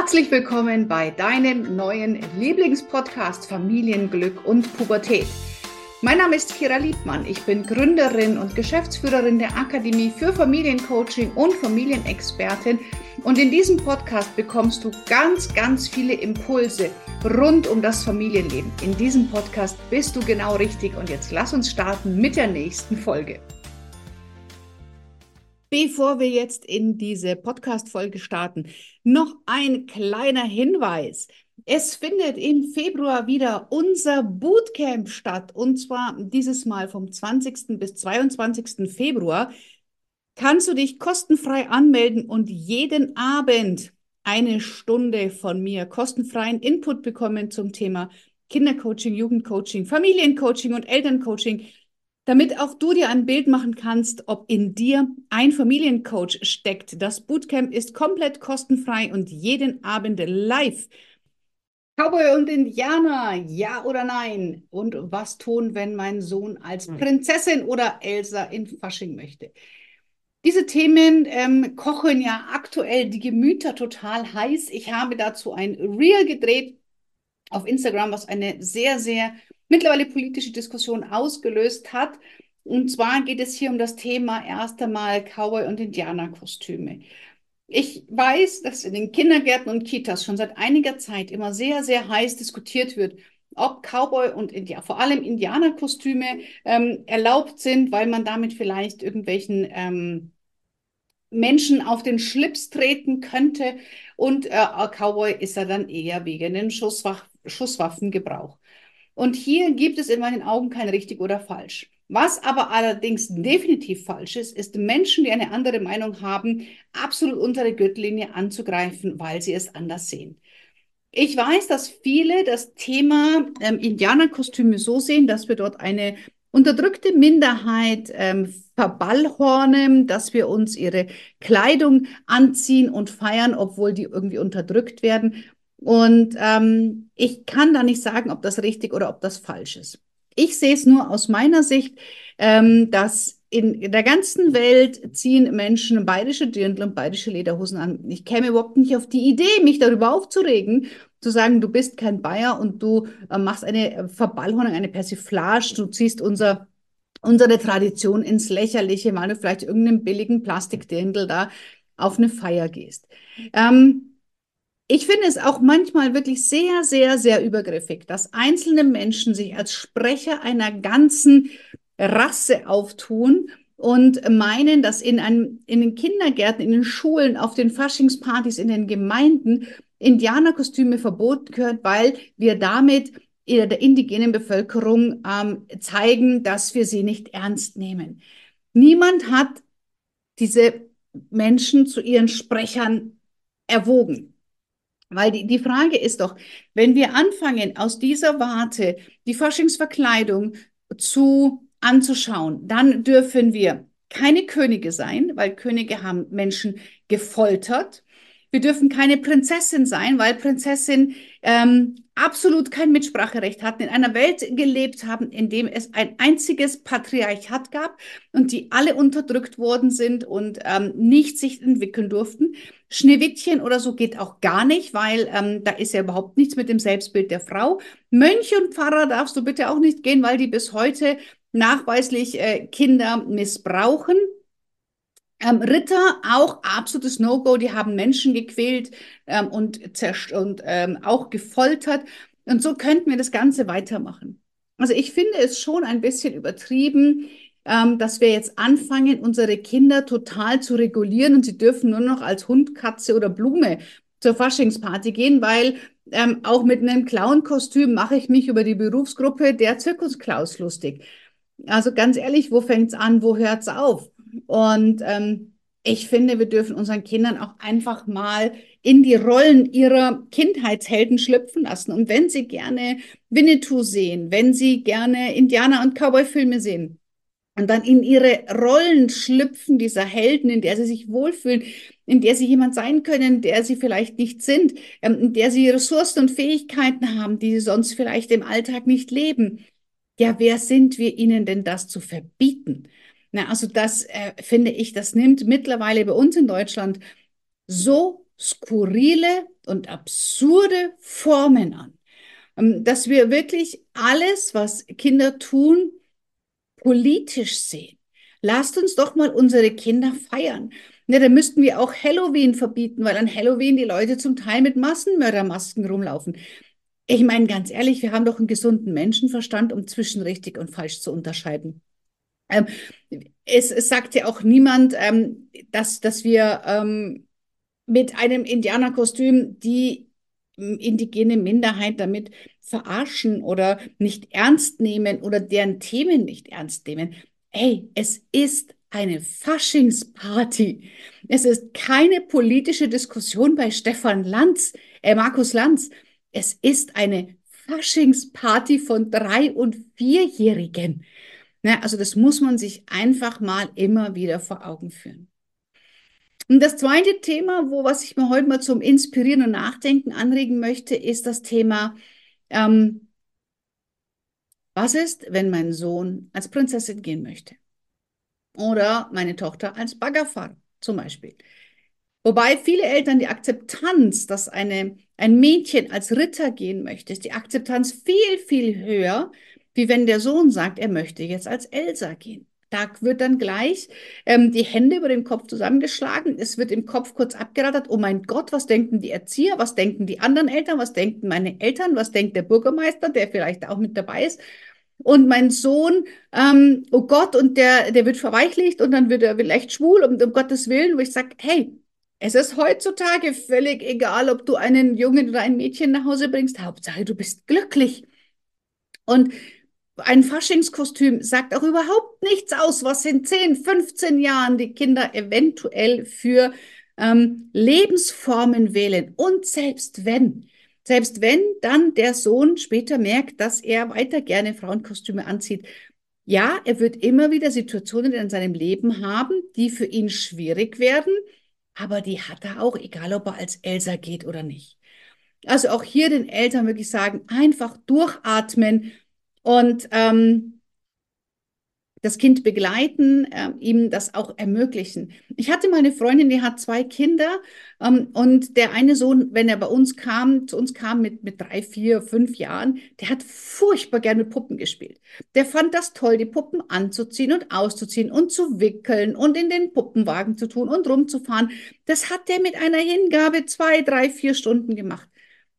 Herzlich willkommen bei deinem neuen Lieblingspodcast Familienglück und Pubertät. Mein Name ist Kira Liebmann. Ich bin Gründerin und Geschäftsführerin der Akademie für Familiencoaching und Familienexpertin. Und in diesem Podcast bekommst du ganz, ganz viele Impulse rund um das Familienleben. In diesem Podcast bist du genau richtig. Und jetzt lass uns starten mit der nächsten Folge. Bevor wir jetzt in diese Podcast-Folge starten, noch ein kleiner Hinweis. Es findet im Februar wieder unser Bootcamp statt und zwar dieses Mal vom 20. bis 22. Februar. Kannst du dich kostenfrei anmelden und jeden Abend eine Stunde von mir kostenfreien Input bekommen zum Thema Kindercoaching, Jugendcoaching, Familiencoaching und Elterncoaching damit auch du dir ein Bild machen kannst, ob in dir ein Familiencoach steckt. Das Bootcamp ist komplett kostenfrei und jeden Abend live. Cowboy und Indianer, ja oder nein? Und was tun, wenn mein Sohn als hm. Prinzessin oder Elsa in Fasching möchte? Diese Themen ähm, kochen ja aktuell die Gemüter total heiß. Ich habe dazu ein Reel gedreht auf Instagram, was eine sehr, sehr mittlerweile politische Diskussion ausgelöst hat. Und zwar geht es hier um das Thema erst einmal Cowboy- und Indianerkostüme. Ich weiß, dass in den Kindergärten und Kitas schon seit einiger Zeit immer sehr, sehr heiß diskutiert wird, ob Cowboy und Indianer, vor allem Indianerkostüme ähm, erlaubt sind, weil man damit vielleicht irgendwelchen ähm, Menschen auf den Schlips treten könnte. Und äh, Cowboy ist er dann eher wegen den Schusswaffengebrauch. Und hier gibt es in meinen Augen kein richtig oder falsch. Was aber allerdings definitiv falsch ist, ist Menschen, die eine andere Meinung haben, absolut unter der Gürtellinie anzugreifen, weil sie es anders sehen. Ich weiß, dass viele das Thema ähm, Indianerkostüme so sehen, dass wir dort eine unterdrückte Minderheit ähm, verballhornen, dass wir uns ihre Kleidung anziehen und feiern, obwohl die irgendwie unterdrückt werden. Und ähm, ich kann da nicht sagen, ob das richtig oder ob das falsch ist. Ich sehe es nur aus meiner Sicht, ähm, dass in der ganzen Welt ziehen Menschen bayerische Dirndl und bayerische Lederhosen an. Ich käme überhaupt nicht auf die Idee, mich darüber aufzuregen, zu sagen, du bist kein Bayer und du äh, machst eine Verballhornung, eine Persiflage, du ziehst unser unsere Tradition ins Lächerliche, weil du vielleicht irgendeinen billigen Plastikdirndl da auf eine Feier gehst. Ähm, ich finde es auch manchmal wirklich sehr, sehr, sehr übergriffig, dass einzelne Menschen sich als Sprecher einer ganzen Rasse auftun und meinen, dass in, einem, in den Kindergärten, in den Schulen, auf den Faschingspartys, in den Gemeinden Indianerkostüme verboten gehört, weil wir damit der indigenen Bevölkerung ähm, zeigen, dass wir sie nicht ernst nehmen. Niemand hat diese Menschen zu ihren Sprechern erwogen. Weil die, die Frage ist doch, wenn wir anfangen, aus dieser Warte die Faschingsverkleidung zu anzuschauen, dann dürfen wir keine Könige sein, weil Könige haben Menschen gefoltert. Wir dürfen keine Prinzessin sein, weil Prinzessin ähm, absolut kein Mitspracherecht hatten, in einer Welt gelebt haben, in dem es ein einziges Patriarchat gab und die alle unterdrückt worden sind und ähm, nicht sich entwickeln durften. Schneewittchen oder so geht auch gar nicht, weil ähm, da ist ja überhaupt nichts mit dem Selbstbild der Frau. Mönch und Pfarrer darfst du bitte auch nicht gehen, weil die bis heute nachweislich äh, Kinder missbrauchen. Ähm, Ritter auch absolutes No-Go, die haben Menschen gequält ähm, und, und ähm, auch gefoltert. Und so könnten wir das Ganze weitermachen. Also ich finde es schon ein bisschen übertrieben, ähm, dass wir jetzt anfangen, unsere Kinder total zu regulieren und sie dürfen nur noch als Hund, Katze oder Blume zur Faschingsparty gehen, weil ähm, auch mit einem Clown-Kostüm mache ich mich über die Berufsgruppe der Zirkusklaus lustig. Also ganz ehrlich, wo fängt es an, wo hört es auf? Und ähm, ich finde, wir dürfen unseren Kindern auch einfach mal in die Rollen ihrer Kindheitshelden schlüpfen lassen. Und wenn sie gerne Winnetou sehen, wenn sie gerne Indianer- und Cowboy-Filme sehen, und dann in ihre Rollen schlüpfen dieser Helden, in der sie sich wohlfühlen, in der sie jemand sein können, der sie vielleicht nicht sind, ähm, in der sie Ressourcen und Fähigkeiten haben, die sie sonst vielleicht im Alltag nicht leben. Ja, wer sind wir ihnen denn das zu verbieten? Na, also das äh, finde ich, das nimmt mittlerweile bei uns in Deutschland so, skurrile und absurde Formen an. Ähm, dass wir wirklich alles, was Kinder tun, politisch sehen. Lasst uns doch mal unsere Kinder feiern. Ja, da müssten wir auch Halloween verbieten, weil an Halloween die Leute zum Teil mit Massenmördermasken rumlaufen. Ich meine, ganz ehrlich, wir haben doch einen gesunden Menschenverstand, um zwischen richtig und falsch zu unterscheiden. Ähm, es, es, sagt ja auch niemand, ähm, dass, dass wir ähm, mit einem Indianerkostüm die indigene Minderheit damit verarschen oder nicht ernst nehmen oder deren Themen nicht ernst nehmen. Ey, es ist eine Faschingsparty. Es ist keine politische Diskussion bei Stefan Lanz, äh Markus Lanz. Es ist eine Faschingsparty von drei- und vierjährigen. Ne, also das muss man sich einfach mal immer wieder vor Augen führen. Und das zweite Thema, wo was ich mir heute mal zum Inspirieren und Nachdenken anregen möchte, ist das Thema, ähm, was ist, wenn mein Sohn als Prinzessin gehen möchte? Oder meine Tochter als Baggerfahrer zum Beispiel. Wobei viele Eltern die Akzeptanz, dass eine, ein Mädchen als Ritter gehen möchte, ist die Akzeptanz viel, viel höher, wie wenn der Sohn sagt, er möchte jetzt als Elsa gehen. Da wird dann gleich ähm, die Hände über den Kopf zusammengeschlagen. Es wird im Kopf kurz abgerattert. Oh mein Gott, was denken die Erzieher? Was denken die anderen Eltern? Was denken meine Eltern? Was denkt der Bürgermeister, der vielleicht auch mit dabei ist? Und mein Sohn, ähm, oh Gott, und der, der wird verweichlicht und dann wird er vielleicht schwul, um, um Gottes Willen, wo ich sage, hey, es ist heutzutage völlig egal, ob du einen Jungen oder ein Mädchen nach Hause bringst. Hauptsache, du bist glücklich. Und ein Faschingskostüm sagt auch überhaupt nichts aus, was in 10, 15 Jahren die Kinder eventuell für ähm, Lebensformen wählen. Und selbst wenn, selbst wenn dann der Sohn später merkt, dass er weiter gerne Frauenkostüme anzieht, ja, er wird immer wieder Situationen in seinem Leben haben, die für ihn schwierig werden, aber die hat er auch, egal ob er als Elsa geht oder nicht. Also auch hier den Eltern wirklich sagen, einfach durchatmen und ähm, das Kind begleiten, äh, ihm das auch ermöglichen. Ich hatte mal eine Freundin, die hat zwei Kinder ähm, und der eine Sohn, wenn er bei uns kam, zu uns kam mit, mit drei, vier, fünf Jahren, der hat furchtbar gern mit Puppen gespielt. Der fand das toll, die Puppen anzuziehen und auszuziehen und zu wickeln und in den Puppenwagen zu tun und rumzufahren. Das hat der mit einer Hingabe zwei, drei, vier Stunden gemacht.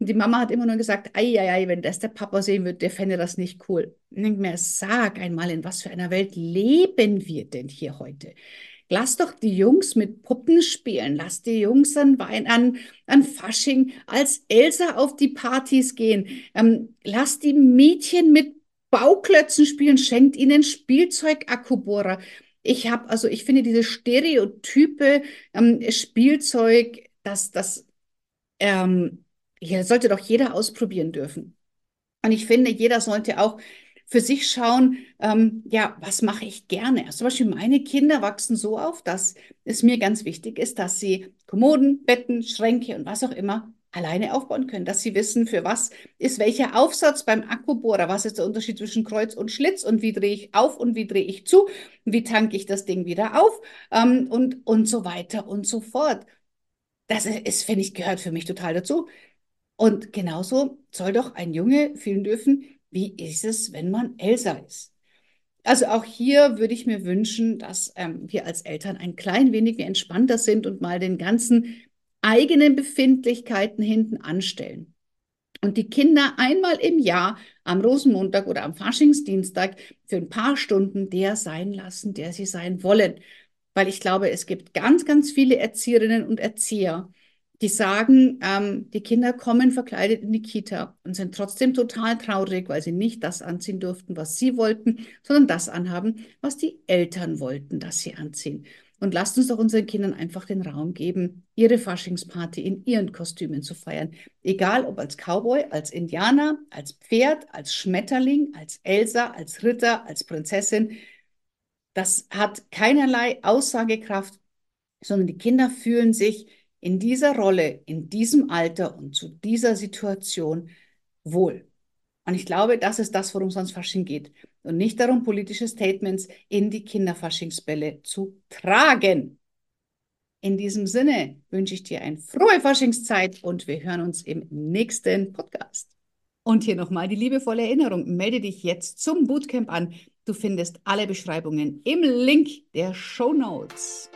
Und die Mama hat immer nur gesagt, ei, ei, ei, wenn das der Papa sehen würde, der fände das nicht cool. Ich denke mir, sag einmal, in was für einer Welt leben wir denn hier heute? Lass doch die Jungs mit Puppen spielen. Lass die Jungs an, Wein, an, an Fasching als Elsa auf die Partys gehen. Ähm, lass die Mädchen mit Bauklötzen spielen. Schenkt ihnen Spielzeug-Akkubohrer. Ich habe, also ich finde diese Stereotype ähm, Spielzeug, das, das ähm, ja, sollte doch jeder ausprobieren dürfen. Und ich finde, jeder sollte auch für sich schauen, ähm, ja, was mache ich gerne? Also zum Beispiel meine Kinder wachsen so auf, dass es mir ganz wichtig ist, dass sie Kommoden, Betten, Schränke und was auch immer alleine aufbauen können, dass sie wissen, für was ist welcher Aufsatz beim Akkubohrer, was ist der Unterschied zwischen Kreuz und Schlitz und wie drehe ich auf und wie drehe ich zu, wie tanke ich das Ding wieder auf ähm, und, und so weiter und so fort. Das ist, finde ich, gehört für mich total dazu. Und genauso soll doch ein Junge fühlen dürfen, wie ist es, wenn man Elsa ist. Also auch hier würde ich mir wünschen, dass ähm, wir als Eltern ein klein wenig entspannter sind und mal den ganzen eigenen Befindlichkeiten hinten anstellen. Und die Kinder einmal im Jahr am Rosenmontag oder am Faschingsdienstag für ein paar Stunden der sein lassen, der sie sein wollen. Weil ich glaube, es gibt ganz, ganz viele Erzieherinnen und Erzieher, die sagen, ähm, die Kinder kommen verkleidet in die Kita und sind trotzdem total traurig, weil sie nicht das anziehen durften, was sie wollten, sondern das anhaben, was die Eltern wollten, dass sie anziehen. Und lasst uns doch unseren Kindern einfach den Raum geben, ihre Faschingsparty in ihren Kostümen zu feiern. Egal ob als Cowboy, als Indianer, als Pferd, als Schmetterling, als Elsa, als Ritter, als Prinzessin. Das hat keinerlei Aussagekraft, sondern die Kinder fühlen sich in dieser Rolle, in diesem Alter und zu dieser Situation wohl. Und ich glaube, das ist das, worum es sonst Fasching geht. Und nicht darum, politische Statements in die Kinderfaschingsbälle zu tragen. In diesem Sinne wünsche ich dir eine frohe Faschingszeit und wir hören uns im nächsten Podcast. Und hier nochmal die liebevolle Erinnerung. Melde dich jetzt zum Bootcamp an. Du findest alle Beschreibungen im Link der Show Notes.